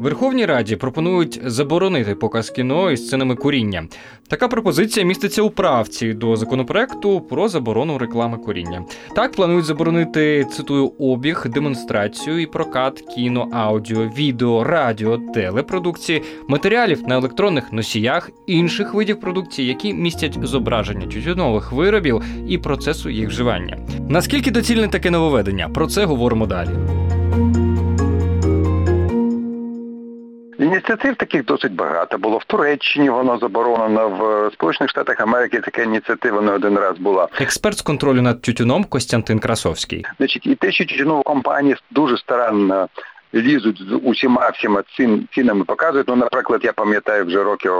Верховній Раді пропонують заборонити показ кіно із сценами куріння. Така пропозиція міститься у правці до законопроекту про заборону реклами куріння. Так планують заборонити цитую обіг, демонстрацію і прокат кіно, аудіо, відео, радіо, телепродукції, матеріалів на електронних носіях, інших видів продукції, які містять зображення тютюнових виробів і процесу їх вживання. Наскільки доцільне таке нововведення? Про це говоримо далі. Ініціатив таких досить багато було в Туреччині. Воно заборонено в Сполучених Штатах Америки. Така ініціатива не один раз була. Експерт з контролю над тютюном Костянтин Красовський. Значить, і те, що тютюнові компанії дуже старанно лізуть з усіма всіма цін, цінами показують. Ну, наприклад, я пам'ятаю вже років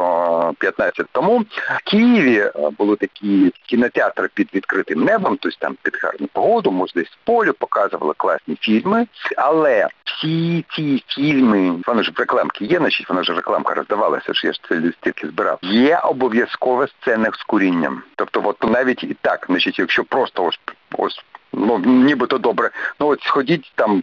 15 тому в Києві були такі кінотеатри під відкритим небом, тобто там під гарну погоду, може десь в полю показували класні фільми. Але всі ці фільми, вони ж в рекламки є, значить вона ж рекламка роздавалася, що я ж це стільки збирав. Є обов'язкове сцена з курінням. Тобто, от навіть і так, значить, якщо просто ось ось ну нібито добре. Ну от сходіть там,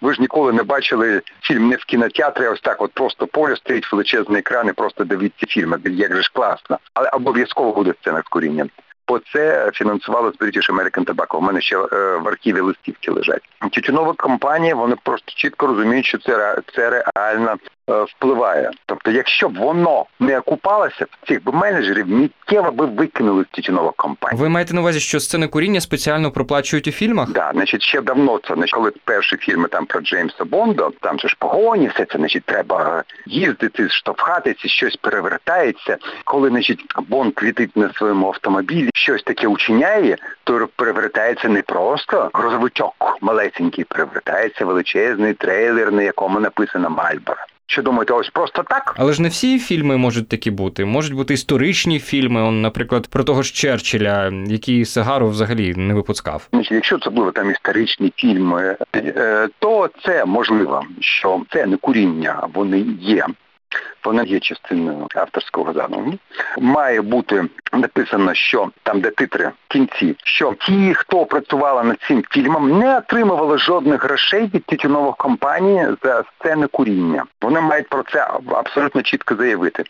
ви ж ніколи не бачили фільм не в кінотеатрі, а ось так от просто поле стоїть величезний екран і просто дивіться фільми. Як же ж класно. Але обов'язково буде сцена з курінням. Бо це фінансувало British American Tobacco. У мене ще е, в архіві листівки лежать. Тютюнова компанія, вони просто чітко розуміють, що це це реально Е, впливає. Тобто, якщо б воно не окупалося, цих би менеджерів миттєво би викинули з тютюнових компаній. Ви маєте на увазі, що сцени куріння спеціально проплачують у фільмах? Да, значить, ще давно це значить, коли перші фільми там про Джеймса Бонда, там же ж погоні, все це значить, треба їздити, штовхатися, щось перевертається. Коли значить, Бонд літить на своєму автомобілі, щось таке учиняє, то перевертається не просто грузовичок малесенький, перевертається величезний трейлер, на якому написано Мальборо. Що думаєте, ось просто так? Але ж не всі фільми можуть такі бути. Можуть бути історичні фільми, он, наприклад, про того ж Черчилля, який Сагару взагалі не випускав. Якщо це були там історичні фільми, е, то це можливо, що це не куріння, вони є вона є частиною авторського задуму. Має бути написано, що там, де титри в кінці, що ті, хто працювали над цим фільмом, не отримували жодних грошей від тютюнових компаній за сцени куріння. Вони мають про це абсолютно чітко заявити.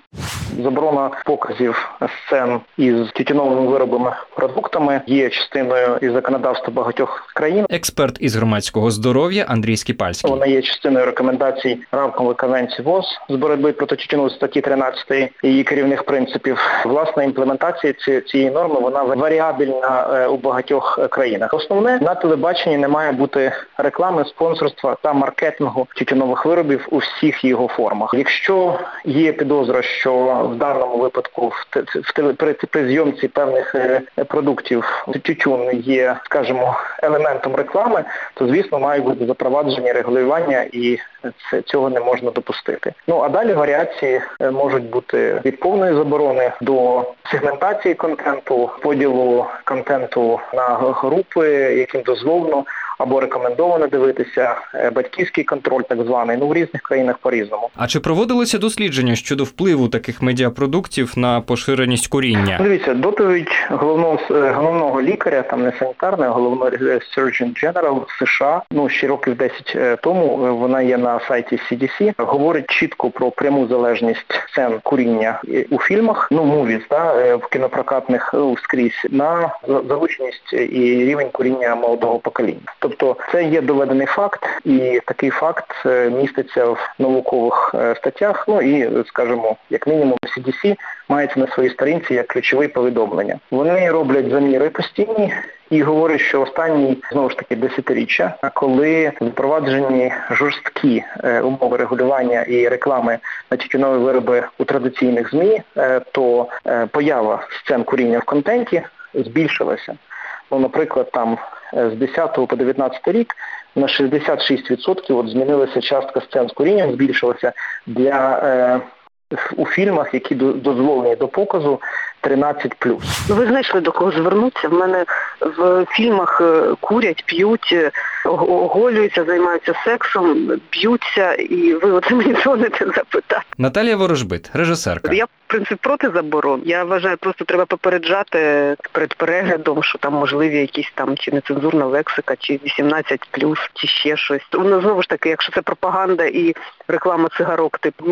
Заборона показів сцен із тютюновими виробами продуктами є частиною і законодавства багатьох країн. Експерт із громадського здоров'я Андрій Скіпальський. Вона є частиною рекомендацій рамкової конвенції ВОЗ з боротьби проти тютюну статті 13 її керівних принципів. Власна імплементація цієї норми вона варіабільна е, у багатьох країнах. Основне на телебаченні не має бути реклами, спонсорства та маркетингу тютюнових виробів у всіх його формах. Якщо є підозра, що в даному випадку в при, зйомці певних е, продуктів тютюн є, скажімо, елементом реклами, то звісно мають бути запроваджені регулювання і цього не можна допустити. Ну а далі варіації е, можуть бути від повної заборони до сегментації контенту, поділу контенту на групи, яким дозволено або рекомендовано дивитися, е, батьківський контроль, так званий, ну в різних країнах по-різному. А чи проводилися дослідження щодо впливу таких медіапродуктів на поширеність куріння? Дивіться, доповідь головного е, головного лікаря, там не санітарного, головного Surgeon General США, ну ще років 10 тому вона є на сайті CDC, говорить чітко про пряму залежність сцен куріння у фільмах, ну мувіс, да, е, в кінопрокатних скрізь на залученість і рівень куріння молодого покоління. Тобто це є доведений факт, і такий факт е, міститься в наукових е, статтях. Ну і скажімо, як мінімум CDC мається на своїй сторінці як ключове повідомлення. Вони роблять заміри постійні. І говорить, що останні знову ж таки десятиріччя, коли запроваджені жорсткі е, умови регулювання і реклами на тютюнові вироби у традиційних змі, е, то е, поява сцен куріння в контенті збільшилася. Ну, наприклад, там з 10 по 19 рік на 66% от змінилася частка сцен з курінням, збільшилася для е, у фільмах, які дозволені до показу 13 Ви знайшли до кого звернутися. В мене в фільмах е, курять, п'ють, е, оголюються, займаються сексом, б'ються, і ви оце мені дзвоните запитати. Наталія Ворожбит, режисерка. Я в принципі проти заборон. Я вважаю, просто треба попереджати перед переглядом, що там можливі якісь там чи нецензурна лексика, чи 18 чи ще щось. Воно знову ж таки, якщо це пропаганда і реклама цигарок, типу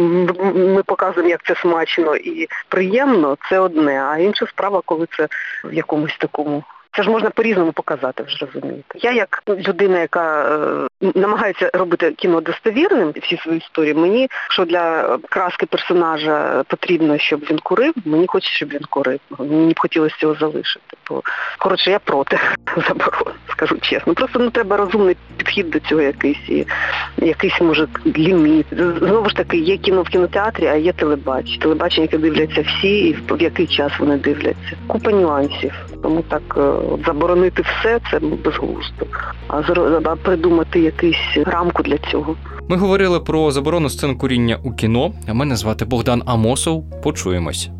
ми показуємо, як це смачно і приємно, це одне. А інша справа, коли це в якомусь такому. Це ж можна по-різному показати, ви ж розумієте. Я як людина, яка е, намагається робити кіно достовірним всі свої історії, мені що для краски персонажа потрібно, щоб він курив, мені хочеться, щоб він курив. Мені б хотілося цього залишити. Бо коротше, я проти заборон, скажу чесно. Просто ну треба розумний підхід до цього якийсь і якийсь може ліміт. Знову ж таки, є кіно в кінотеатрі, а є телебачення. Телебачення, яке дивляться всі, і в який час вони дивляться. Купа нюансів. Тому так е, заборонити все це безглуздо. А придумати якусь рамку для цього. Ми говорили про заборону сцен куріння у кіно. Мене звати Богдан Амосов. Почуємось.